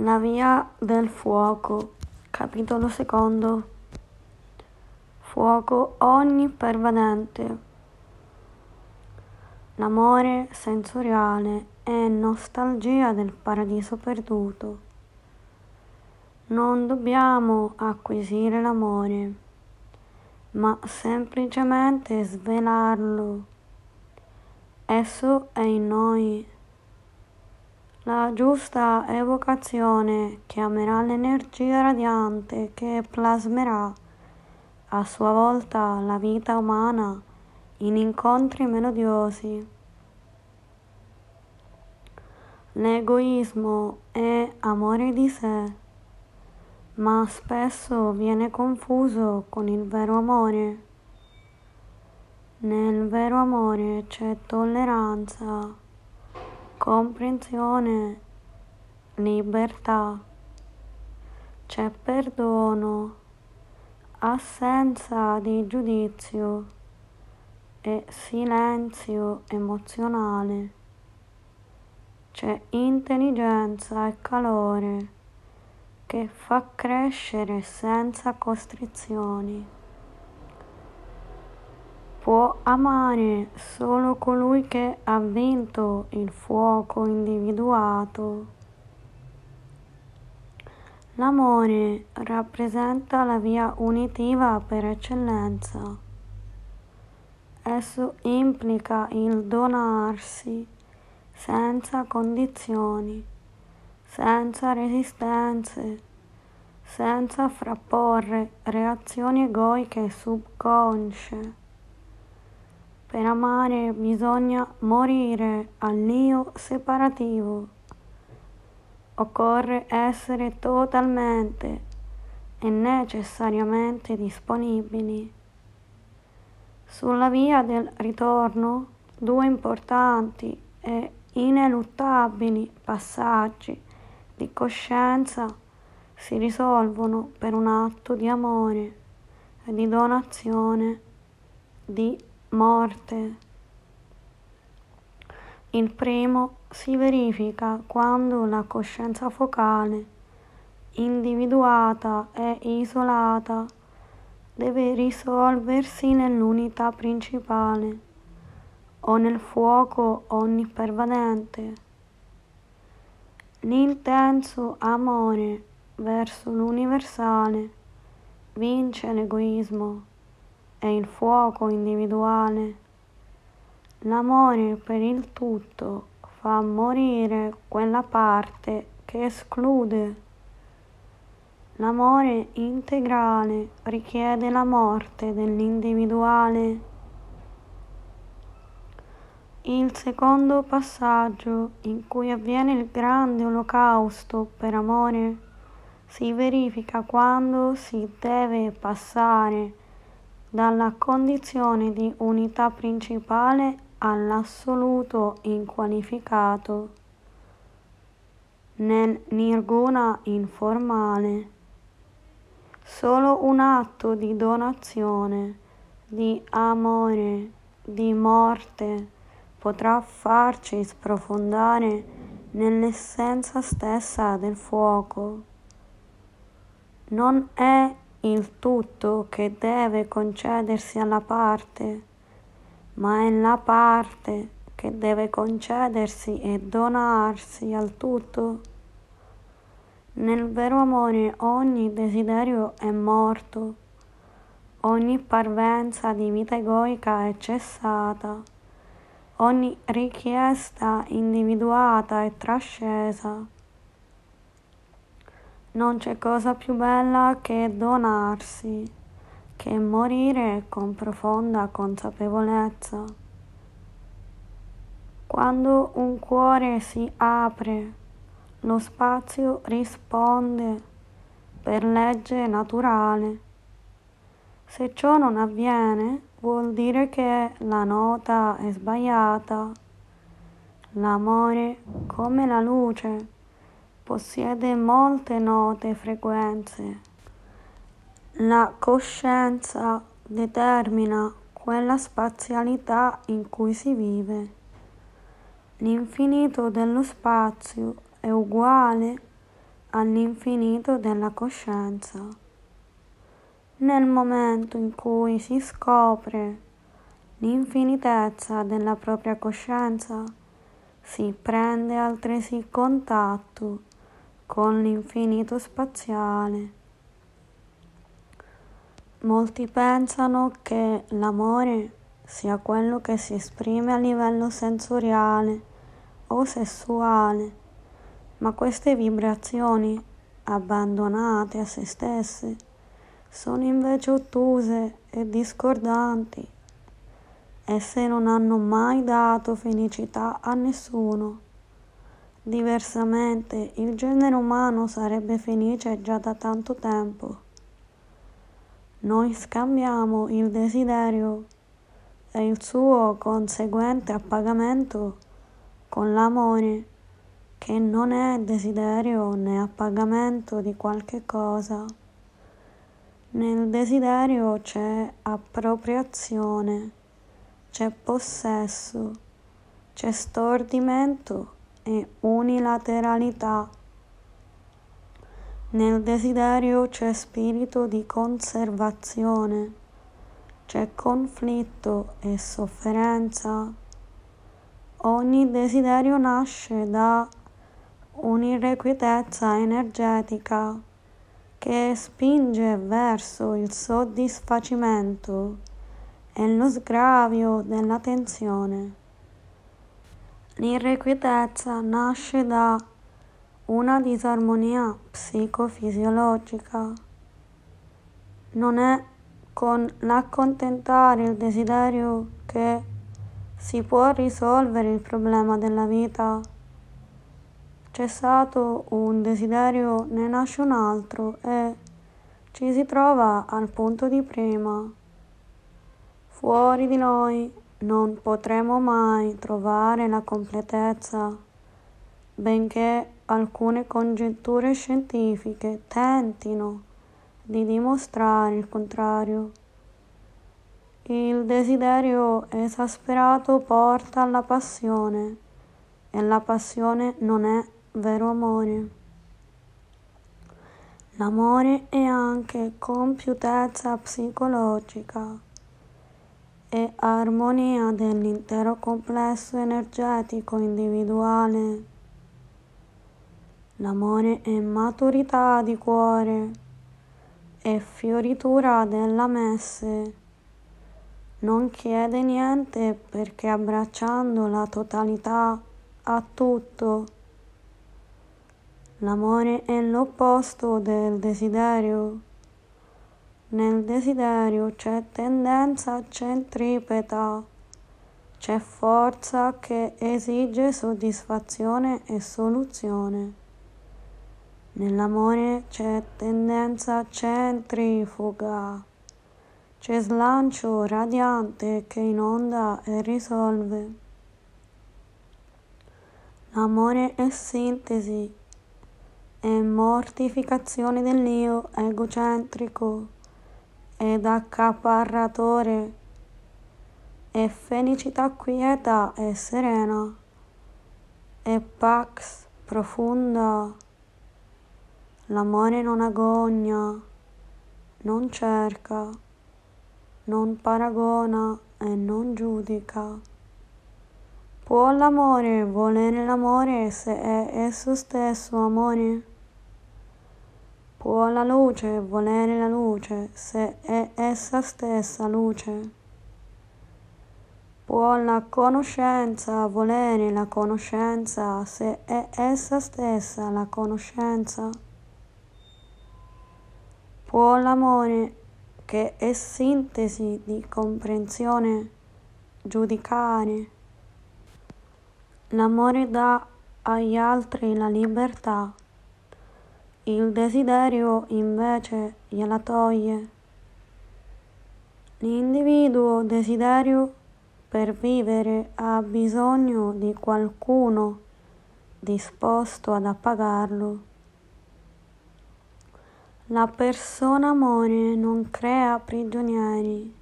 La via del fuoco, capitolo secondo. Fuoco onnipervadente. L'amore sensoriale è nostalgia del paradiso perduto. Non dobbiamo acquisire l'amore, ma semplicemente svelarlo. Esso è in noi la giusta evocazione chiamerà l'energia radiante che plasmerà a sua volta la vita umana in incontri melodiosi. L'egoismo è amore di sé, ma spesso viene confuso con il vero amore. Nel vero amore c'è tolleranza comprensione, libertà, c'è perdono, assenza di giudizio e silenzio emozionale, c'è intelligenza e calore che fa crescere senza costrizioni. Può amare solo colui che ha vinto il fuoco individuato. L'amore rappresenta la via unitiva per eccellenza. Esso implica il donarsi senza condizioni, senza resistenze, senza frapporre reazioni egoiche subconsce. Per amare bisogna morire all'io separativo. Occorre essere totalmente e necessariamente disponibili. Sulla via del ritorno, due importanti e ineluttabili passaggi di coscienza si risolvono per un atto di amore di donazione di morte. Il primo si verifica quando la coscienza focale, individuata e isolata, deve risolversi nell'unità principale o nel fuoco onnipervadente. L'intenso amore verso l'universale vince l'egoismo è il fuoco individuale. L'amore per il tutto fa morire quella parte che esclude. L'amore integrale richiede la morte dell'individuale. Il secondo passaggio in cui avviene il grande olocausto per amore si verifica quando si deve passare dalla condizione di unità principale all'assoluto inqualificato nel nirguna informale. Solo un atto di donazione, di amore, di morte potrà farci sprofondare nell'essenza stessa del fuoco. Non è il tutto che deve concedersi alla parte, ma è la parte che deve concedersi e donarsi al tutto. Nel vero amore ogni desiderio è morto, ogni parvenza di vita egoica è cessata, ogni richiesta individuata è trascesa non c'è cosa più bella che donarsi, che morire con profonda consapevolezza. Quando un cuore si apre, lo spazio risponde per legge naturale. Se ciò non avviene, vuol dire che la nota è sbagliata. L'amore, come la luce, possiede molte note frequenze. La coscienza determina quella spazialità in cui si vive. L'infinito dello spazio è uguale all'infinito della coscienza. Nel momento in cui si scopre l'infinitezza della propria coscienza, si prende altresì contatto con l'infinito spaziale. Molti pensano che l'amore sia quello che si esprime a livello sensoriale o sessuale, ma queste vibrazioni, abbandonate a se stesse, sono invece ottuse e discordanti. Esse non hanno mai dato felicità a nessuno. Diversamente il genere umano sarebbe felice già da tanto tempo. Noi scambiamo il desiderio e il suo conseguente appagamento con l'amore, che non è desiderio né appagamento di qualche cosa. Nel desiderio c'è appropriazione, c'è possesso, c'è stordimento e unilateralità. Nel desiderio c'è spirito di conservazione, c'è conflitto e sofferenza. Ogni desiderio nasce da un'irrequietezza energetica che spinge verso il soddisfacimento e lo sgravio della tensione. L'irrequietezza nasce da una disarmonia psicofisiologica. Non è con l'accontentare il desiderio che si può risolvere il problema della vita. Cessato un desiderio ne nasce un altro e ci si trova al punto di prima. Fuori di noi non potremo mai trovare la completezza, benché alcune congetture scientifiche tentino di dimostrare il contrario. Il desiderio esasperato porta alla passione e la passione non è vero amore. L'amore è anche compiutezza psicologica e armonia dell'intero complesso energetico individuale. L'amore è maturità di cuore, è fioritura della messe. Non chiede niente perché abbracciando la totalità ha tutto. L'amore è l'opposto del desiderio. Nel desiderio c'è tendenza centripeta, c'è forza che esige soddisfazione e soluzione. Nell'amore c'è tendenza centrifuga, c'è slancio radiante che inonda e risolve. L'amore è sintesi, è mortificazione dell'io egocentrico ed accaparratore, è felicità quieta e serena, è pax profonda L'amore non agogna, non cerca, non paragona e non giudica. Può l'amore volere l'amore se è esso stesso amore? Può la luce volere la luce se è essa stessa luce? Può la conoscenza volere la conoscenza se è essa stessa la conoscenza? Può l'amore, che è sintesi di comprensione, giudicare? L'amore dà agli altri la libertà, il desiderio invece gliela toglie. L'individuo desiderio per vivere ha bisogno di qualcuno disposto ad appagarlo. La persona amore non crea prigionieri,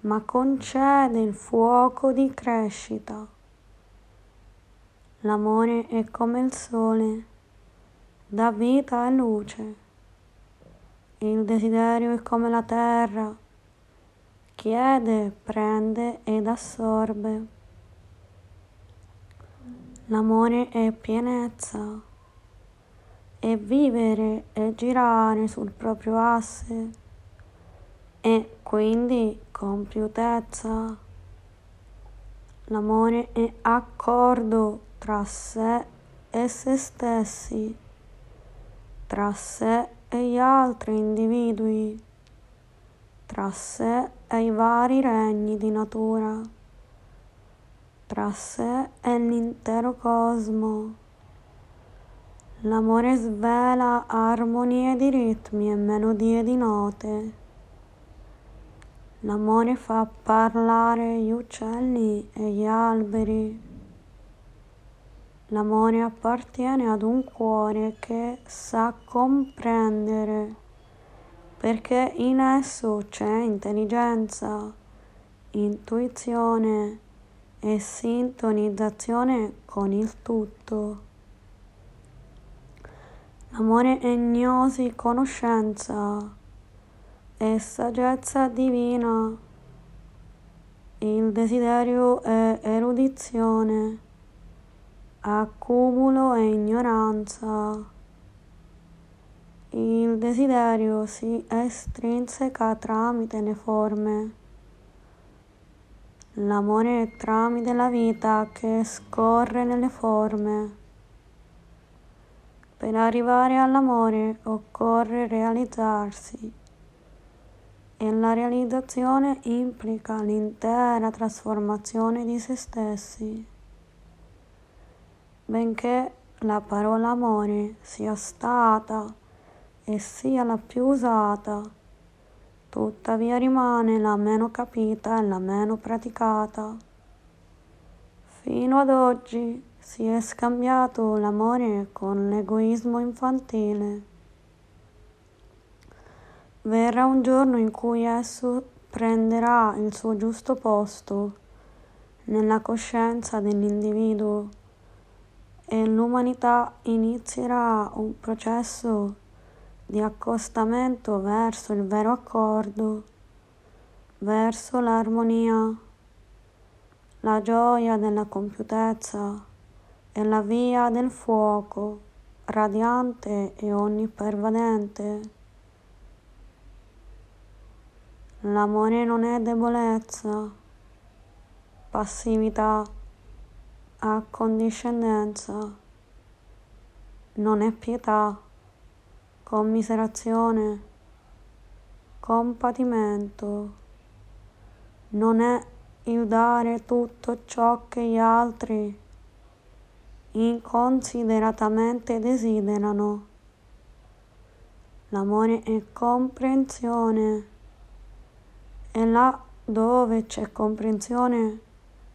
ma concede il fuoco di crescita. L'amore è come il sole, dà vita e luce. Il desiderio è come la terra, chiede, prende ed assorbe. L'amore è pienezza e vivere e girare sul proprio asse e quindi compiutezza. L'amore è accordo tra sé e se stessi, tra sé e gli altri individui, tra sé e i vari regni di natura, tra sé e l'intero cosmo. L'amore svela armonie di ritmi e melodie di note. L'amore fa parlare gli uccelli e gli alberi. L'amore appartiene ad un cuore che sa comprendere, perché in esso c'è intelligenza, intuizione e sintonizzazione con il tutto. Amore è gnosi, conoscenza e saggezza divina. Il desiderio è erudizione, accumulo e ignoranza. Il desiderio si estrinseca tramite le forme. L'amore è tramite la vita che scorre nelle forme. Per arrivare all'amore occorre realizzarsi e la realizzazione implica l'intera trasformazione di se stessi. Benché la parola amore sia stata e sia la più usata, tuttavia rimane la meno capita e la meno praticata. Fino ad oggi si è scambiato l'amore con l'egoismo infantile. Verrà un giorno in cui esso prenderà il suo giusto posto nella coscienza dell'individuo e l'umanità inizierà un processo di accostamento verso il vero accordo, verso l'armonia, la gioia della compiutezza è la via del fuoco, radiante e onnipervadente. L'amore non è debolezza, passività, accondiscendenza, non è pietà, commiserazione, compatimento, non è il dare tutto ciò che gli altri inconsideratamente desiderano. L'amore è comprensione e là dove c'è comprensione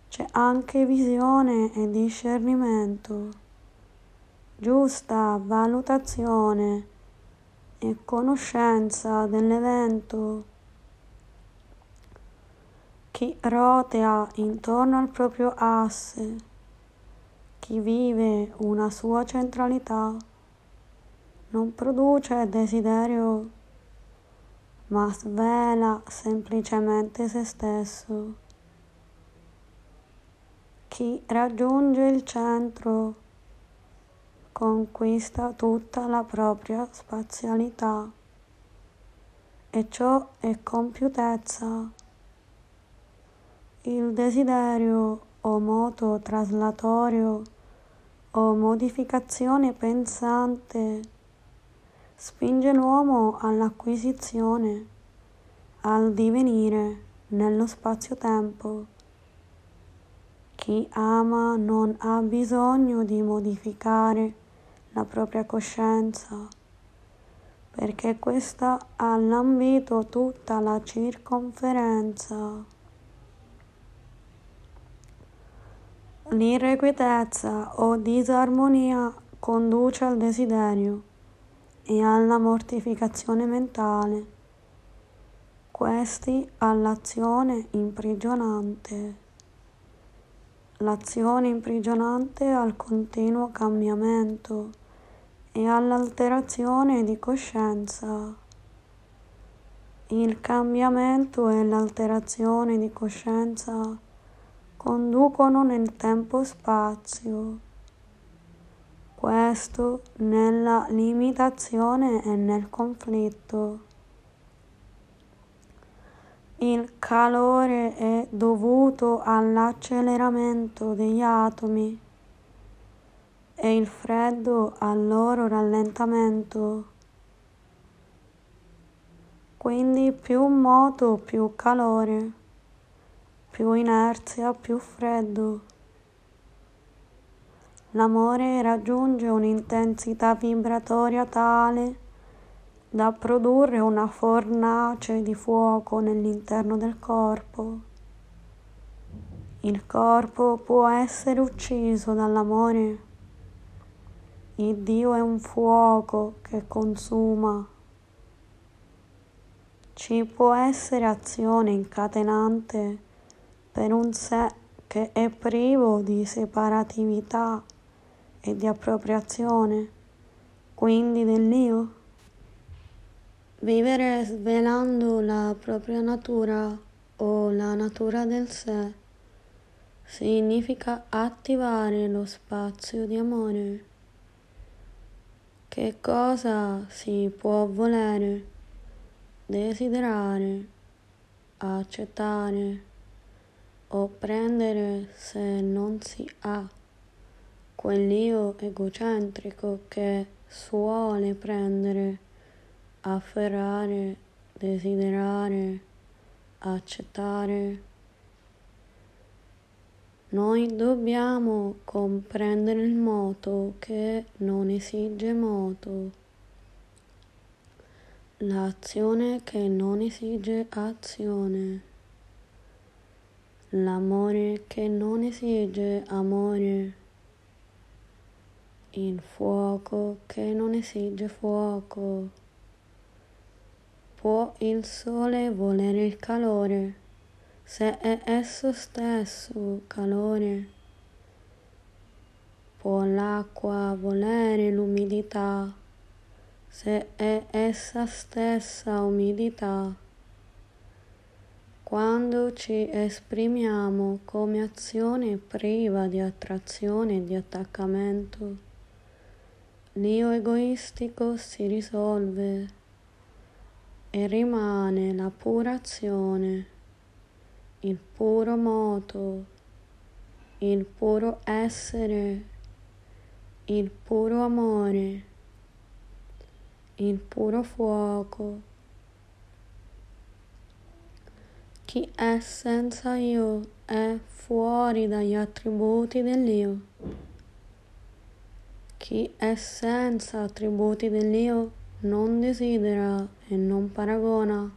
c'è anche visione e discernimento, giusta valutazione e conoscenza dell'evento. Chi rotea intorno al proprio asse chi vive una sua centralità non produce desiderio, ma svela semplicemente se stesso. Chi raggiunge il centro conquista tutta la propria spazialità e ciò è compiutezza. Il desiderio o moto traslatorio o modificazione pensante spinge l'uomo all'acquisizione, al divenire nello spazio-tempo. Chi ama non ha bisogno di modificare la propria coscienza, perché questa ha lambito tutta la circonferenza. L'irrequietezza o disarmonia conduce al desiderio e alla mortificazione mentale, questi all'azione imprigionante. L'azione imprigionante al continuo cambiamento e all'alterazione di coscienza. Il cambiamento e l'alterazione di coscienza conducono nel tempo-spazio. Questo nella limitazione e nel conflitto. Il calore è dovuto all'acceleramento degli atomi e il freddo al loro rallentamento. Quindi più moto più calore, più inerzia più freddo. L'amore raggiunge un'intensità vibratoria tale da produrre una fornace di fuoco nell'interno del corpo. Il corpo può essere ucciso dall'amore. Il Dio è un fuoco che consuma. Ci può essere azione incatenante per un sé che è privo di separatività e di appropriazione, quindi dell'io. Vivere svelando la propria natura o la natura del sé significa attivare lo spazio di amore. Che cosa si può volere, desiderare, accettare o prendere se non si ha quell'io egocentrico che suole prendere afferrare, desiderare, accettare. Noi dobbiamo comprendere il moto che non esige moto, l'azione che non esige azione, l'amore che non esige amore, il fuoco che non esige fuoco. Può il sole volere il calore, se è esso stesso calore. Può l'acqua volere l'umidità, se è essa stessa umidità. Quando ci esprimiamo come azione priva di attrazione e di attaccamento, l'io egoistico si risolve e rimane la pura azione, il puro moto, il puro essere, il puro amore, il puro fuoco. Chi è senza io è fuori dagli attributi dell'io. Chi è senza attributi dell'io non desidera e non paragona,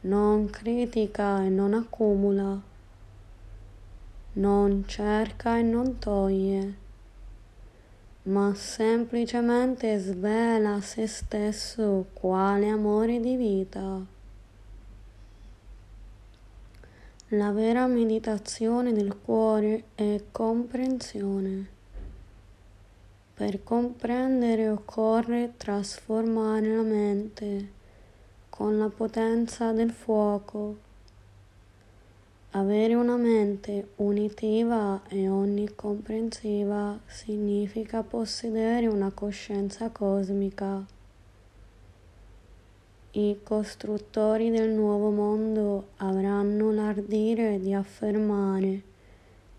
non critica e non accumula, non cerca e non toglie, ma semplicemente svela se stesso quale amore di vita. La vera meditazione del cuore è comprensione. Per comprendere occorre trasformare la mente con la potenza del fuoco. Avere una mente unitiva e onnicomprensiva significa possedere una coscienza cosmica. I costruttori del nuovo mondo avranno l'ardire di affermare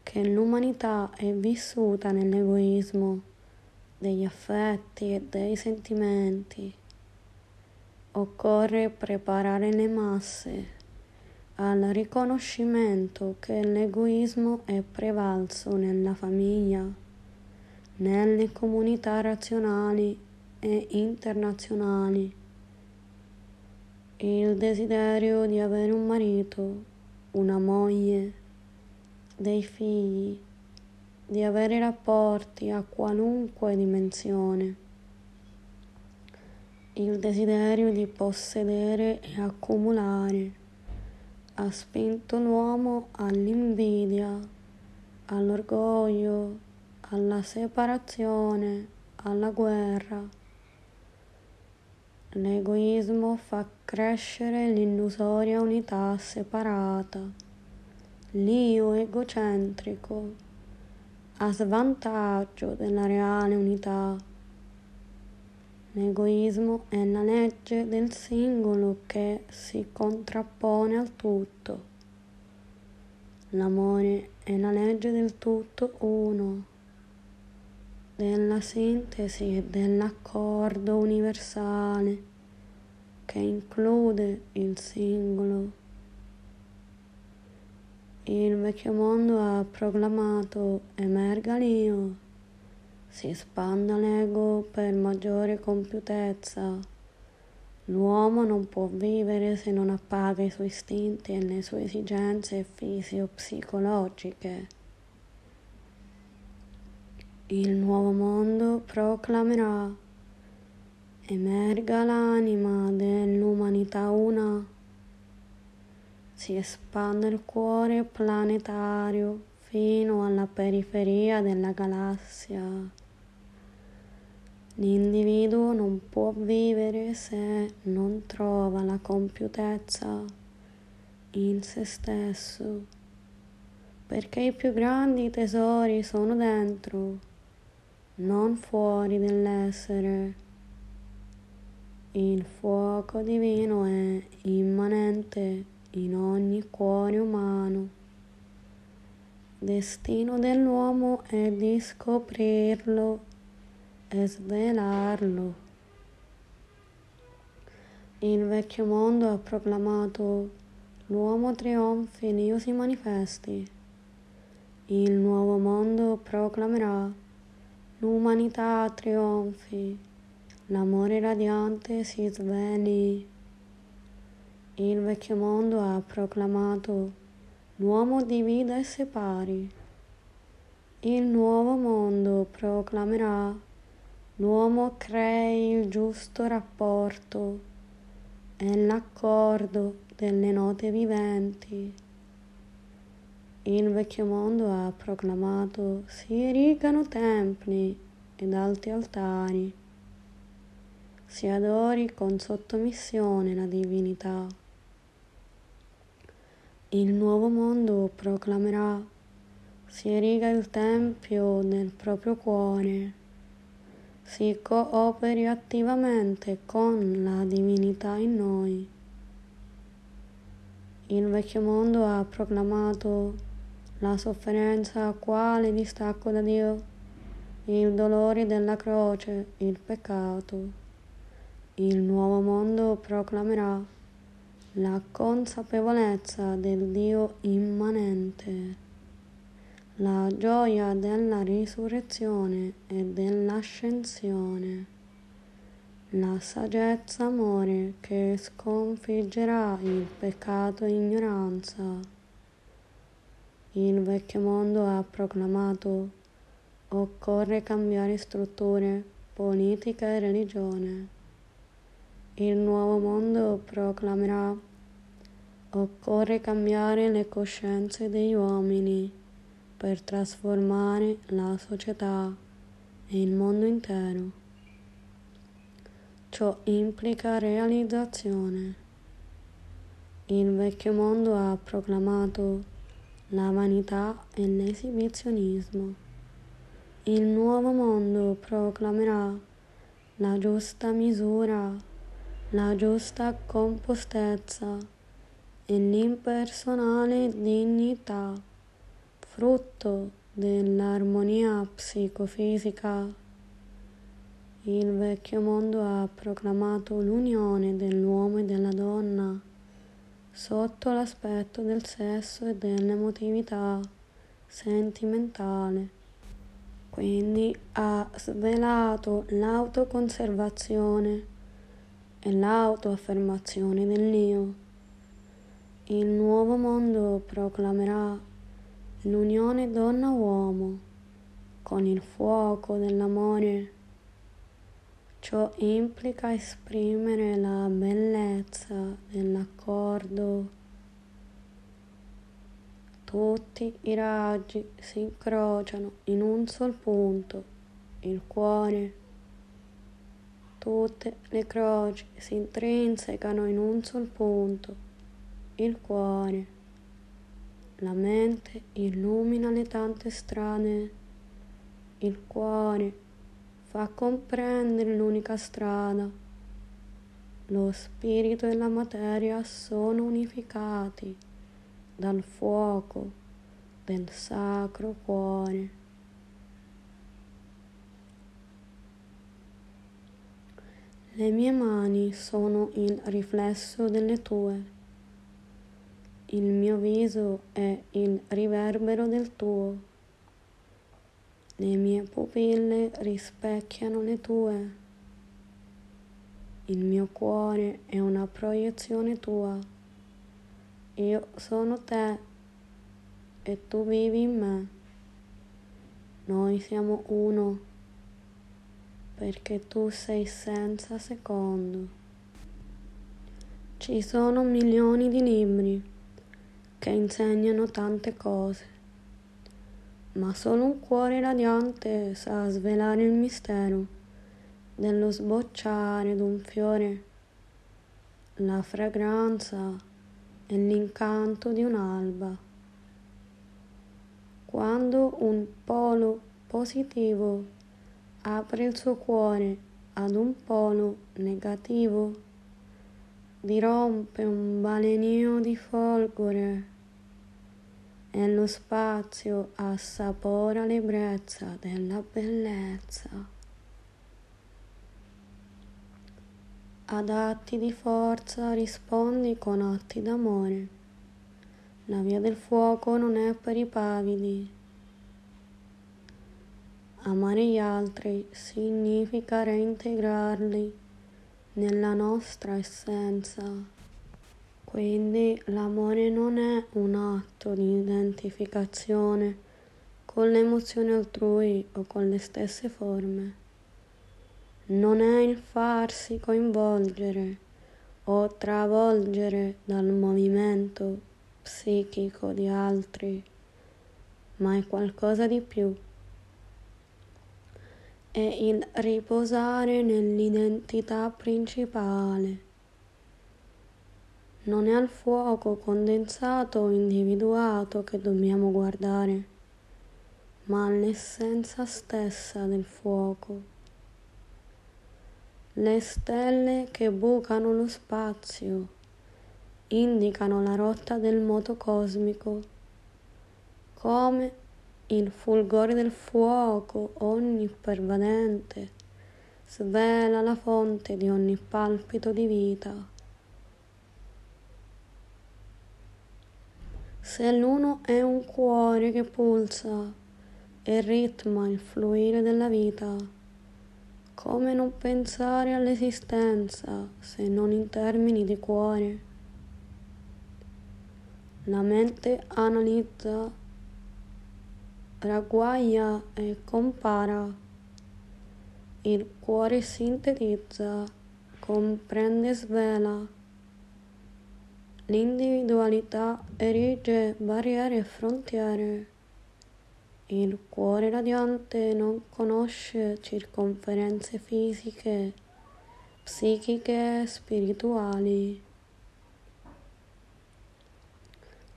che l'umanità è vissuta nell'egoismo degli affetti e dei sentimenti. Occorre preparare le masse al riconoscimento che l'egoismo è prevalso nella famiglia, nelle comunità razionali e internazionali. Il desiderio di avere un marito, una moglie, dei figli, di avere rapporti a qualunque dimensione. Il desiderio di possedere e accumulare ha spinto l'uomo all'invidia, all'orgoglio, alla separazione, alla guerra. L'egoismo fa crescere l'illusoria unità separata, l'io egocentrico, a svantaggio della reale unità. L'egoismo è la legge del singolo che si contrappone al tutto. L'amore è la legge del tutto uno, della sintesi e dell'accordo universale che include il singolo. Il vecchio mondo ha proclamato emerga l'io, si espanda l'ego per maggiore compiutezza L'uomo non può vivere se non appaga i suoi istinti e le sue esigenze fisio-psicologiche. Il nuovo mondo proclamerà emerga l'anima dell'umanità una, si espande il cuore planetario fino alla periferia della galassia. L'individuo non può vivere se non trova la compiutezza in se stesso, perché i più grandi tesori sono dentro, non fuori dell'essere. Il fuoco divino è immanente in ogni cuore umano. Destino dell'uomo è di scoprirlo e svelarlo. Il vecchio mondo ha proclamato l'uomo trionfi, l'io si manifesti. Il nuovo mondo proclamerà l'umanità trionfi, l'amore radiante si sveli. Il vecchio mondo ha proclamato l'uomo divida e separi. Il nuovo mondo proclamerà L'uomo crei il giusto rapporto è l'accordo delle note viventi. Il vecchio mondo ha proclamato si erigano templi ed alti altari, si adori con sottomissione la divinità. Il nuovo mondo proclamerà si eriga il tempio nel proprio cuore si cooperi attivamente con la divinità in noi. Il vecchio mondo ha proclamato la sofferenza quale distacco da Dio, il dolore della croce, il peccato. Il nuovo mondo proclamerà la consapevolezza del Dio immanente la gioia della risurrezione e dell'ascensione, la saggezza amore che sconfiggerà il peccato e ignoranza. Il vecchio mondo ha proclamato occorre cambiare strutture, politica e religione. Il nuovo mondo proclamerà occorre cambiare le coscienze degli uomini per trasformare la società e il mondo intero. Ciò implica realizzazione. Il vecchio mondo ha proclamato la vanità e l'esibizionismo. Il nuovo mondo proclamerà la giusta misura, la giusta compostezza e l'impersonale dignità frutto dell'armonia psicofisica. Il vecchio mondo ha proclamato l'unione dell'uomo e della donna sotto l'aspetto del sesso e dell'emotività sentimentale. Quindi ha svelato l'autoconservazione e l'autoaffermazione dell'io. Il nuovo mondo proclamerà l'unione donna-uomo con il fuoco dell'amore. Ciò implica esprimere la bellezza dell'accordo. Tutti i raggi si incrociano in un sol punto, il cuore. tutte le croci si intrinsecano in un sol punto, il cuore. La mente illumina le tante strade. Il cuore fa comprendere l'unica strada. Lo spirito e la materia sono unificati dal fuoco del sacro cuore. Le mie mani sono il riflesso delle tue. Il mio viso è il riverbero del tuo. Le mie pupille rispecchiano le tue. Il mio cuore è una proiezione tua. Io sono te e tu vivi in me. Noi siamo uno perché tu sei senza secondo. Ci sono milioni di libri che insegnano tante cose, ma solo un cuore radiante sa svelare il mistero dello sbocciare d'un fiore, la fragranza e l'incanto di un'alba. Quando un polo positivo apre il suo cuore ad un polo negativo, dirompe un balenio di folgore e lo spazio assapora l'ebbrezza della bellezza. Ad atti di forza rispondi con atti d'amore. La via del fuoco non è per i pavidi, Amare gli altri significa reintegrarli nella nostra essenza. Quindi l'amore non è un atto di identificazione con le emozioni altrui o con le stesse forme. Non è il farsi coinvolgere o travolgere dal movimento psichico di altri, ma è qualcosa di più è il riposare nell'identità principale. Non è al fuoco condensato o individuato che dobbiamo guardare, ma all'essenza stessa del fuoco. Le stelle che bucano lo spazio indicano la rotta del moto cosmico, come il fulgore del fuoco onnipervadente svela la fonte di ogni palpito di vita. Se l'uno è un cuore che pulsa e ritma il fluire della vita, come non pensare all'esistenza se non in termini di cuore? La mente analizza ragguaglia e compara. Il cuore sintetizza, comprende e svela. L'individualità erige barriere e frontiere. Il cuore radiante non conosce circonferenze fisiche, psichiche e spirituali.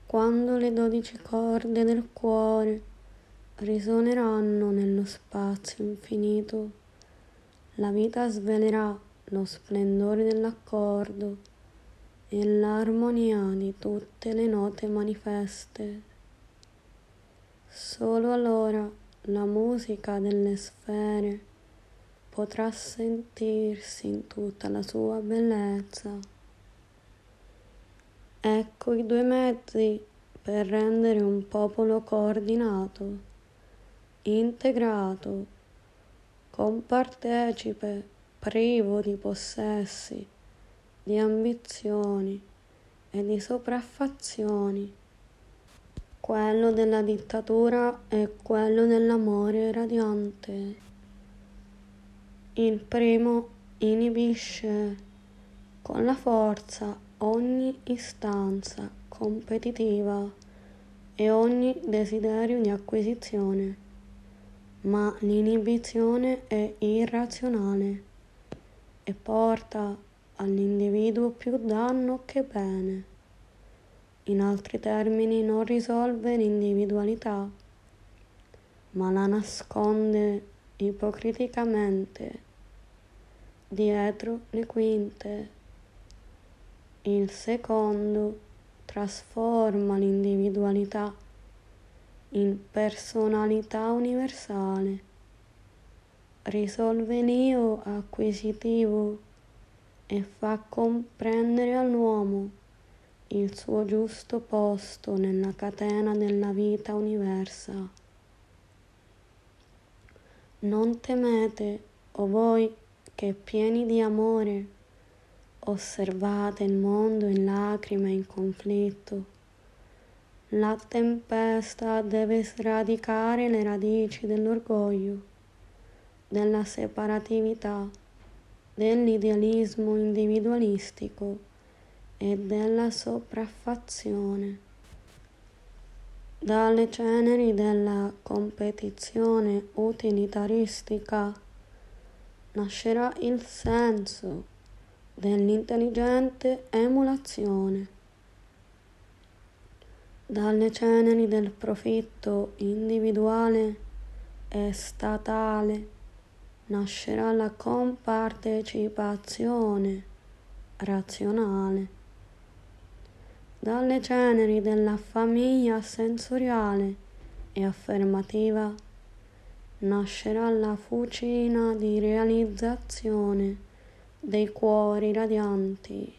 Quando le dodici corde del cuore risuoneranno nello spazio infinito. La vita svelerà lo splendore dell'accordo e l'armonia di tutte le note manifeste. Solo allora la musica delle sfere potrà sentirsi in tutta la sua bellezza. Ecco i due mezzi per rendere un popolo coordinato integrato, compartecipe, privo di possessi, di ambizioni e di sopraffazioni. Quello della dittatura è quello dell'amore radiante. Il primo inibisce con la forza ogni istanza competitiva e ogni desiderio di ma l'inibizione è irrazionale e porta all'individuo più danno che bene. In altri termini non risolve l'individualità, ma la nasconde ipocriticamente dietro le quinte. Il secondo trasforma l'individualità in personalità universale, risolve l'io acquisitivo e fa comprendere all'uomo il suo giusto posto nella catena della vita universa. Non temete, o voi che pieni di amore osservate il mondo in lacrime e in conflitto. La tempesta deve sradicare le radici dell'orgoglio, della separatività dell'idealismo individualistico e della sopraffazione. Dalle ceneri della competizione utilitaristica nascerà il senso dell'intelligente emulazione. Dalle ceneri del profitto individuale e statale nascerà la compartecipazione razionale. Dalle ceneri della famiglia sensoriale e affermativa nascerà la fucina di realizzazione dei cuori radianti.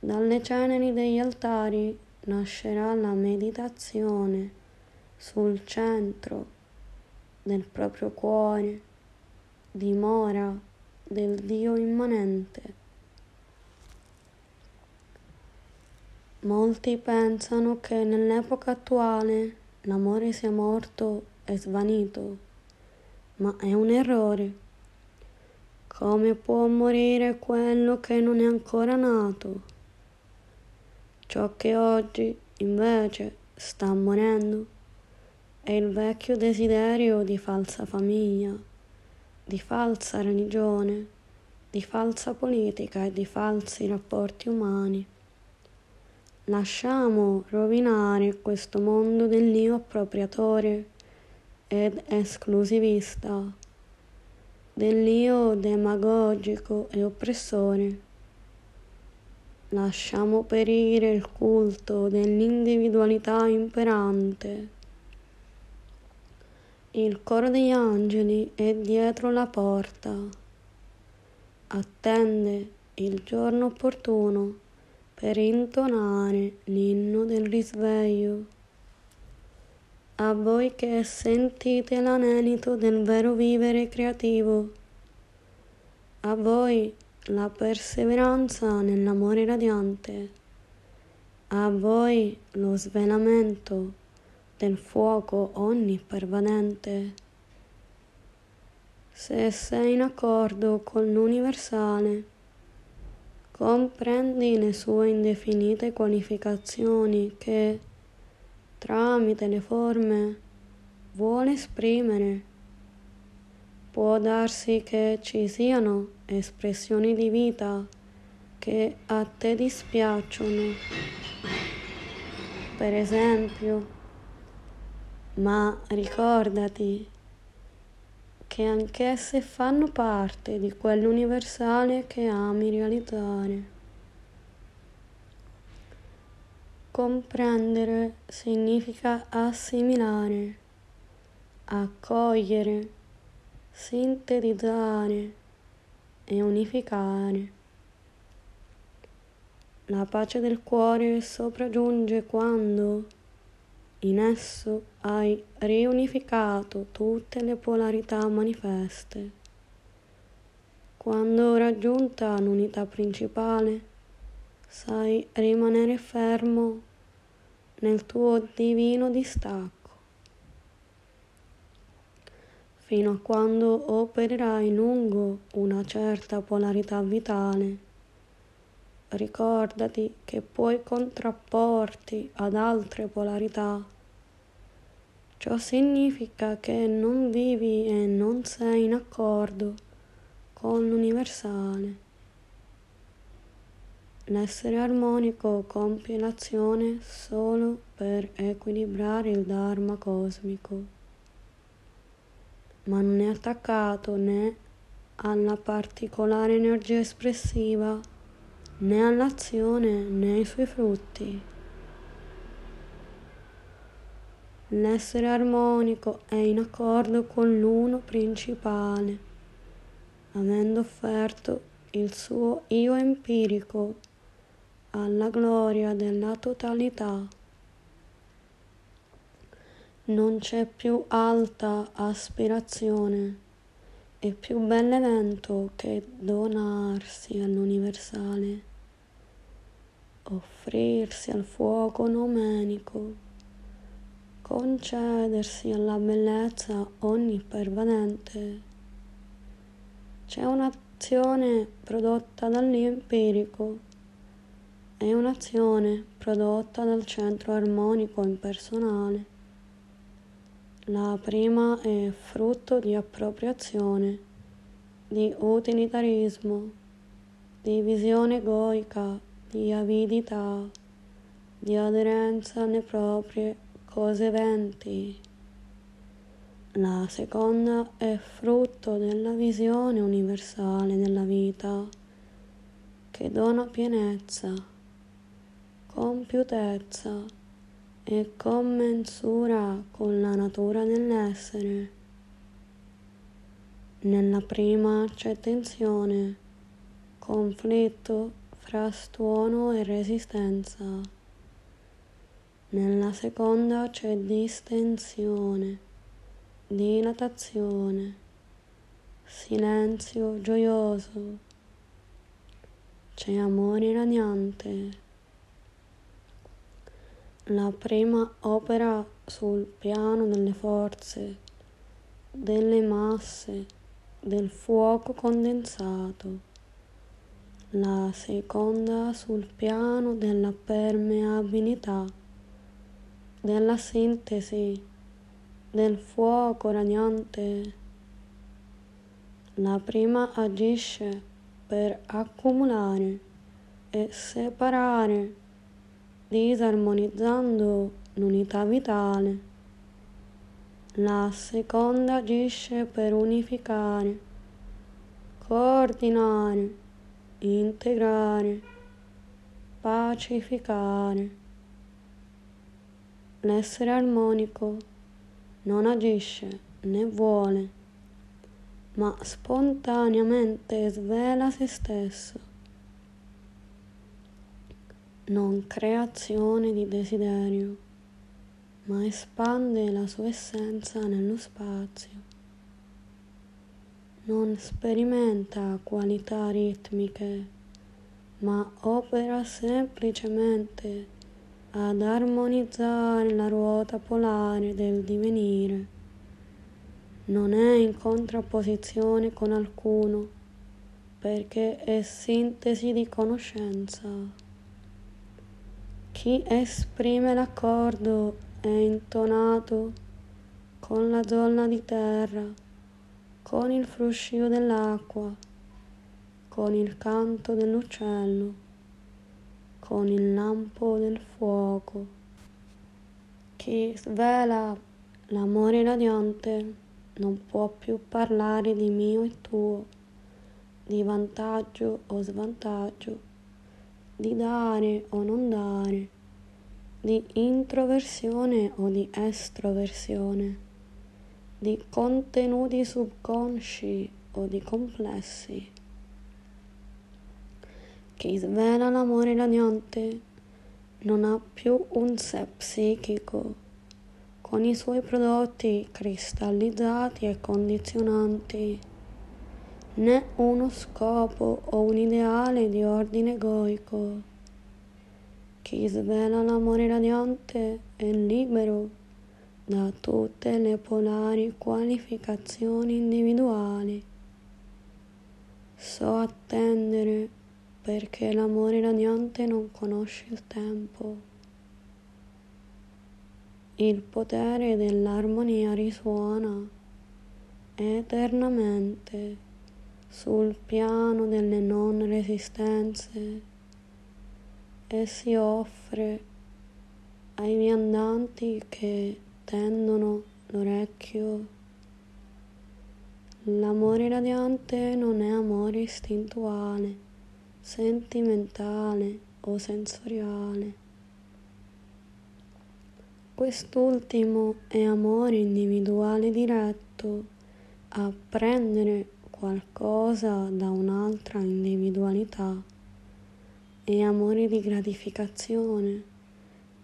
Dalle ceneri degli altari nascerà la meditazione sul centro del proprio cuore dimora del Dio immanente. Molti pensano che nell'epoca attuale l'amore sia morto e svanito, ma è un errore. Come può morire quello che non è ancora nato? Ciò che oggi invece sta morendo è il vecchio desiderio di falsa famiglia di falsa religione, di falsa politica e di falsi rapporti umani. Lasciamo rovinare questo mondo dell'io appropriatore ed esclusivista, dell'io demagogico e oppressore. Lasciamo perire il culto dell'individualità imperante il coro degli angeli è dietro la porta. Attende il giorno opportuno per intonare l'inno del risveglio. A voi che sentite l'anelito del vero vivere creativo, a voi la perseveranza nell'amore radiante, a voi lo svelamento del fuoco onnipervadente. Se sei in accordo con l'universale, comprendi le sue indefinite qualificazioni che, tramite le forme, vuole esprimere. Può darsi che ci siano espressioni di vita che a te dispiacciono. Per esempio, ma ricordati che anch'esse fanno parte di quell'universale che ami realizzare. Comprendere significa assimilare, accogliere, sintetizzare e unificare. La pace del cuore sopraggiunge quando in esso hai riunificato tutte le polarità manifeste. Quando raggiunta l'unità principale, sai rimanere fermo nel tuo divino distacco, fino a quando opererai lungo una certa polarità vitale. Ricordati che puoi contrapporti ad altre polarità Ciò significa che non vivi e non sei in accordo con l'universale. L'essere armonico compie l'azione solo per equilibrare il Dharma cosmico, ma non è attaccato né alla particolare energia espressiva né all'azione né ai suoi frutti. L'essere armonico è in accordo con l'uno principale, avendo offerto il suo io empirico alla gloria della totalità. Non c'è più alta aspirazione e più bell'evento che donarsi all'universale, offrirsi al fuoco nomenico, concedersi alla bellezza onnipervadente. C'è un'azione prodotta dall'empirico e un'azione prodotta dal centro armonico impersonale. La prima è frutto di appropriazione, di utilitarismo, di visione egoica, di avidità, di aderenza alle proprie cose venti. La seconda è frutto della visione universale della vita che dona pienezza, compiutezza, e commensura con la natura dell'essere. Nella prima c'è tensione, conflitto fra stuono e resistenza. Nella seconda c'è distensione, dilatazione, silenzio gioioso, c'è amore radiante. La prima opera sul piano delle forze, delle masse, del fuoco condensato. La seconda sul piano della permeabilità, della sintesi, del fuoco radiante. La prima agisce per accumulare e separare disarmonizzando l'unità vitale. La seconda agisce per unificare, coordinare, integrare, pacificare. L'essere armonico non agisce né vuole, ma spontaneamente svela se stesso non crea azione di desiderio, ma espande la sua essenza nello spazio. Non sperimenta qualità ritmiche, ma opera semplicemente ad armonizzare la ruota polare del divenire. Non è in contrapposizione con alcuno, perché è sintesi di conoscenza. Chi esprime l'accordo è intonato con la zona di terra, con il fruscio dell'acqua, con il canto dell'uccello, con il lampo del fuoco. Chi svela l'amore radiante non può più parlare di mio e tuo, di vantaggio o svantaggio di dare o non dare, di introversione o di estroversione, di contenuti subconsci o di complessi. Chi svela l'amore radiante non ha più un sé psichico con i suoi prodotti cristallizzati e condizionanti né uno scopo o un ideale di ordine egoico. Chi svela l'amore radiante è libero da tutte le polari qualificazioni individuali. So attendere perché l'amore radiante non conosce il tempo. Il potere dell'armonia risuona eternamente sul piano delle non resistenze e si offre ai viandanti che tendono l'orecchio. L'amore radiante non è amore istintuale, sentimentale o sensoriale. Quest'ultimo è amore individuale diretto a prendere qualcosa da un'altra individualità e amore di gratificazione,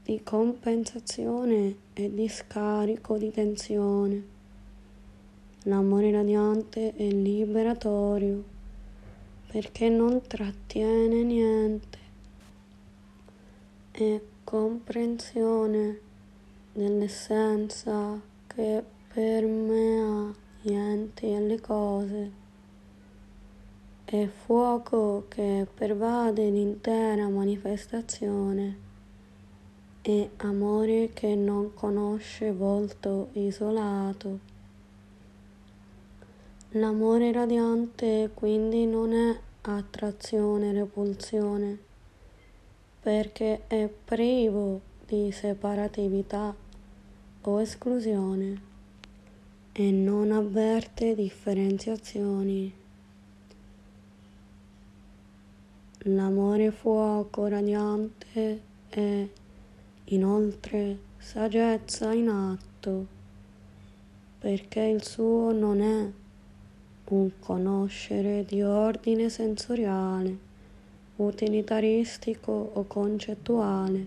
di compensazione e di scarico di tensione. L'amore radiante è liberatorio perché non trattiene niente. È comprensione dell'essenza che permea gli enti e le cose è fuoco che pervade l'intera manifestazione, è amore che non conosce volto isolato. L'amore radiante quindi non è attrazione repulsione, perché è privo di separatività o esclusione e non avverte differenziazioni. L'amore fuoco radiante è inoltre saggezza in atto, perché il suo non è un conoscere di ordine sensoriale, utilitaristico o concettuale.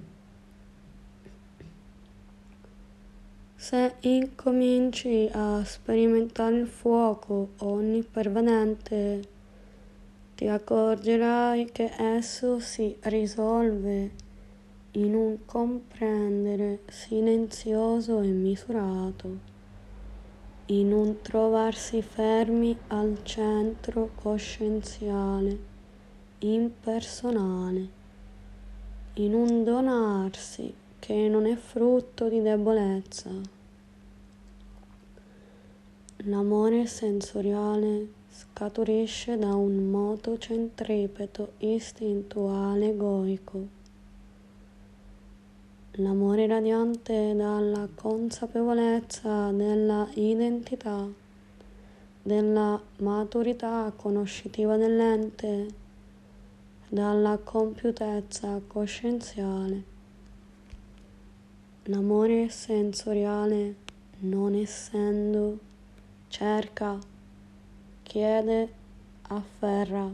Se incominci a sperimentare il fuoco onnipervadente ti accorgerai che esso si risolve in un comprendere silenzioso e misurato, in un trovarsi fermi al centro coscienziale, impersonale, in un donarsi che non è frutto di debolezza. L'amore sensoriale scaturisce da un moto centripeto istintuale egoico. L'amore radiante dalla consapevolezza della identità, della maturità conoscitiva dell'ente, dalla compiutezza coscienziale. L'amore sensoriale, non essendo, cerca chiede, afferra,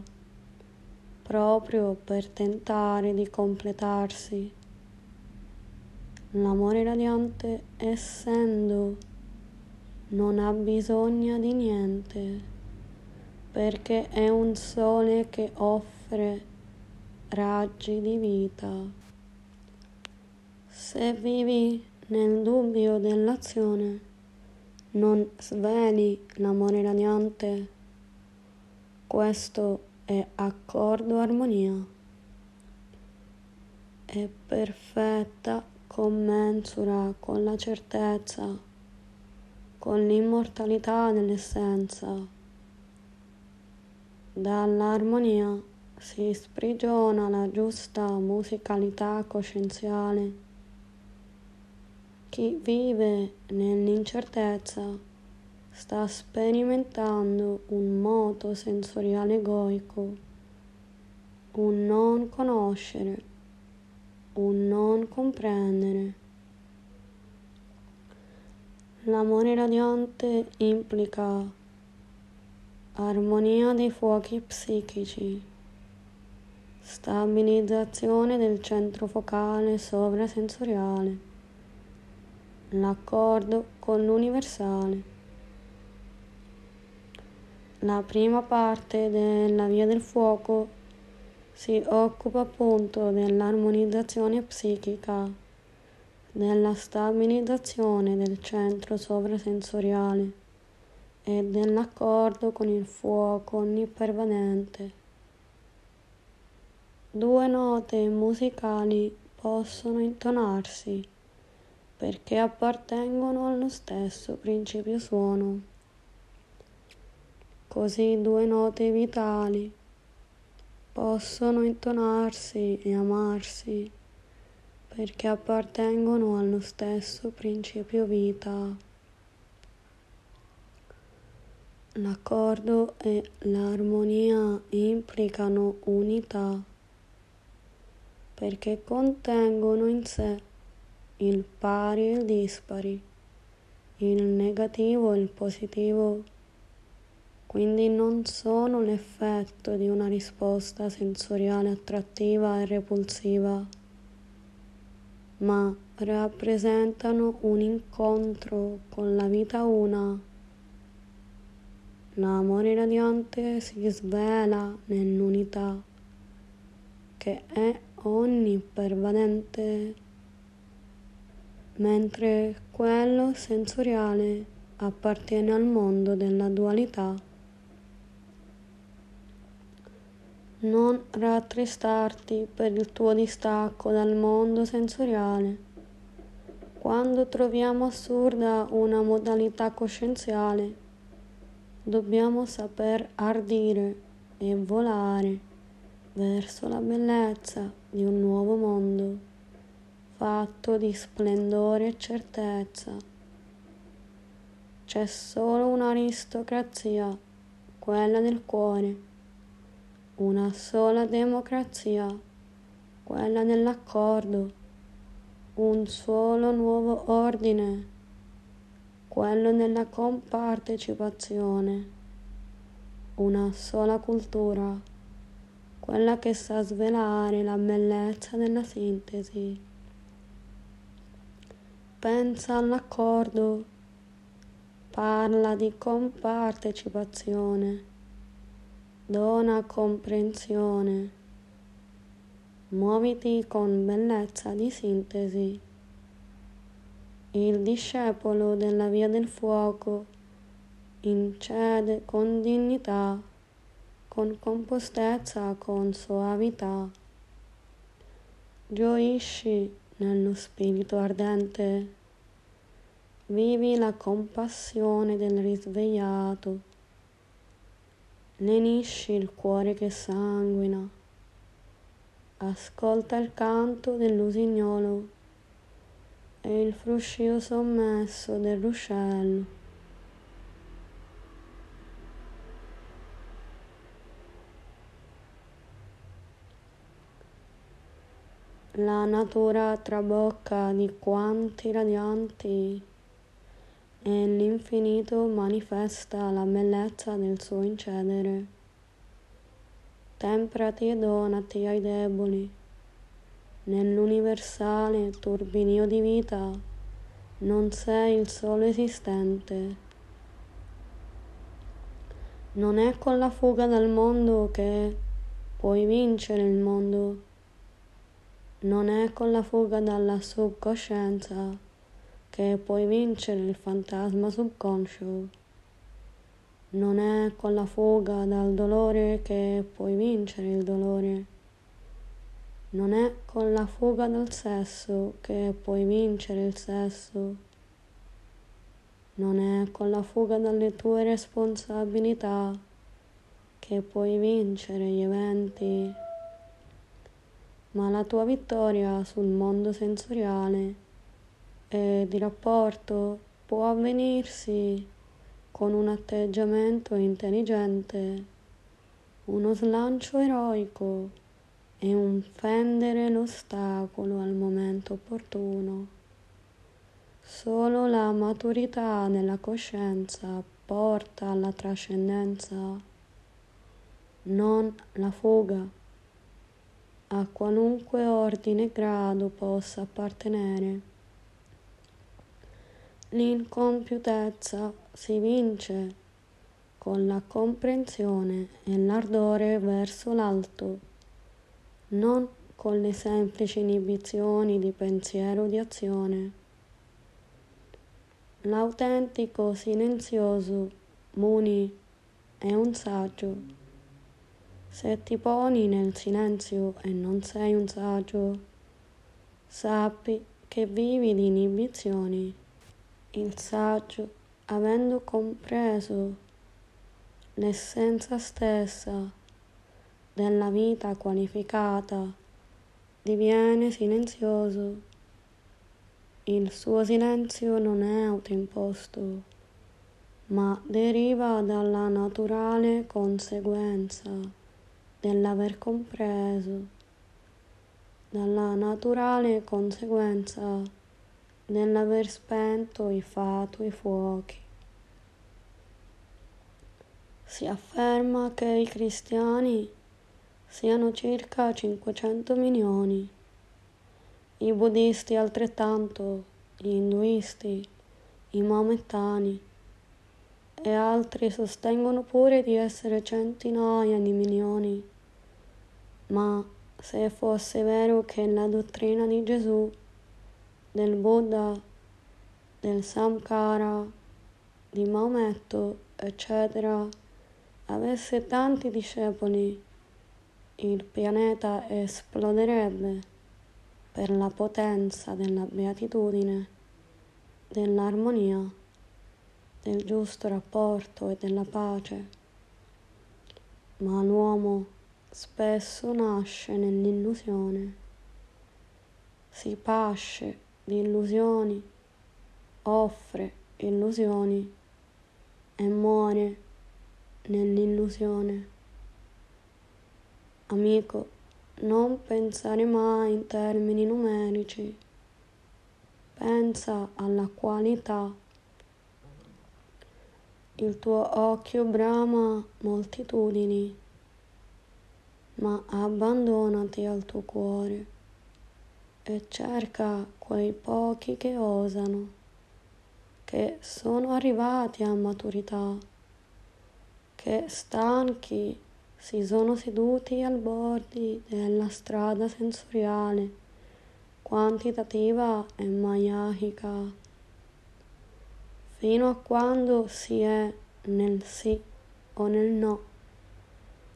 proprio per tentare di completarsi. L'amore radiante, essendo, non ha bisogno di niente, perché è un sole che offre raggi di vita. Se vivi nel dubbio dell'azione, non sveli l'amore radiante questo è accordo armonia. È perfetta commensura con la certezza, con l'immortalità dell'essenza. Dall'armonia si sprigiona la giusta musicalità coscienziale. Chi vive nell'incertezza sta sperimentando un moto sensoriale egoico, un non conoscere, un non comprendere. L'amore radiante implica armonia dei fuochi psichici, stabilizzazione del centro focale sovrasensoriale, l'accordo con l'universale. La prima parte della Via del Fuoco si occupa appunto dell'armonizzazione psichica, della stabilizzazione del centro sovrasensoriale e dell'accordo con il fuoco onnipervadente. Due note musicali possono intonarsi perché appartengono allo stesso principio suono. Così due note vitali possono intonarsi e amarsi perché appartengono allo stesso principio vita. L'accordo e l'armonia implicano unità perché contengono in sé il pari e il dispari, il negativo e il positivo, quindi non sono l'effetto di una risposta sensoriale attrattiva e repulsiva, ma rappresentano un incontro con la vita una L'amore radiante si svela nell'unità che è onnipervadente, mentre quello sensoriale appartiene al mondo della dualità. Non rattristarti per il tuo distacco dal mondo sensoriale. Quando troviamo assurda una modalità coscienziale, Dobbiamo saper ardire e volare verso la bellezza di un nuovo mondo fatto di splendore e certezza. C'è solo un'aristocrazia, quella del cuore, una sola democrazia, quella dell'accordo, un solo nuovo ordine quello nella compartecipazione, una sola cultura, quella che sa svelare la bellezza della sintesi. Pensa all'accordo, parla di compartecipazione, dona comprensione, muoviti con bellezza di sintesi. Il discepolo della via del fuoco incede con dignità, con compostezza, con soavità. Gioisci nello spirito ardente, vivi la compassione del risvegliato, lenisci il cuore che sanguina, ascolta il canto dell'usignolo e il fruscio sommesso del ruscello. La natura trabocca di quanti radianti e l'infinito manifesta la bellezza del suo incedere. Temprati e donati ai deboli Nell'universale turbinio di vita non sei il solo esistente. Non è con la fuga dal mondo che puoi vincere il mondo. Non è con la fuga dalla subcoscienza che puoi vincere il fantasma subconscio. Non è con la fuga dal dolore che puoi vincere il dolore. Non è con la fuga dal sesso che puoi vincere il sesso. Non è con la fuga dalle tue responsabilità che puoi vincere gli eventi. Ma la tua vittoria sul mondo sensoriale e di rapporto può avvenirsi con un atteggiamento intelligente, uno slancio eroico e un fendere l'ostacolo al momento opportuno. Solo la maturità della coscienza porta alla trascendenza, non la fuga, a qualunque ordine e grado possa appartenere. L'incompiutezza si vince con la comprensione e l'ardore verso l'alto non con le semplici inibizioni di pensiero o di azione. L'autentico silenzioso Muni è un saggio. Se ti poni nel silenzio e non sei un saggio, sappi che vivi di inibizioni. Il saggio, avendo compreso l'essenza stessa della vita qualificata diviene silenzioso. Il suo silenzio non è autoimposto, ma deriva dalla naturale conseguenza dell'aver compreso, dalla naturale conseguenza dell'aver spento i fatui fuochi. Si afferma che i cristiani siano circa 500 milioni, i buddisti altrettanto, gli induisti, i maomettani e altri sostengono pure di essere centinaia di milioni. Ma se fosse vero che la dottrina di Gesù, del Buddha, del Samkara, di Maometto, eccetera, avesse tanti discepoli, il pianeta esploderebbe per la potenza della beatitudine, dell'armonia, del giusto rapporto e della pace. Ma l'uomo spesso nasce nell'illusione, si pasce illusioni, offre illusioni e muore nell'illusione. Amico, non pensare mai in termini numerici. Pensa alla qualità. Il tuo occhio brama moltitudini, ma abbandonati al tuo cuore e cerca quei pochi che osano, che sono arrivati a maturità, che stanchi si sono seduti al bordi della strada sensoriale, quantitativa e maiahica, fino a quando si è nel sì o nel no,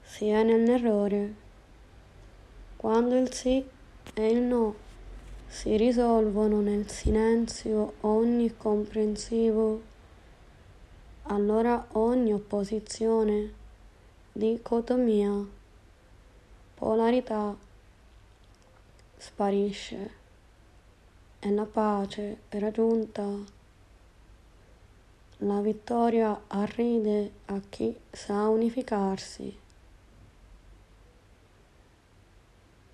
si è nell'errore. Quando il sì e il no si risolvono nel silenzio onnicomprensivo, allora ogni opposizione dicotomia, polarità sparisce e la pace è raggiunta. La vittoria arride a chi sa unificarsi.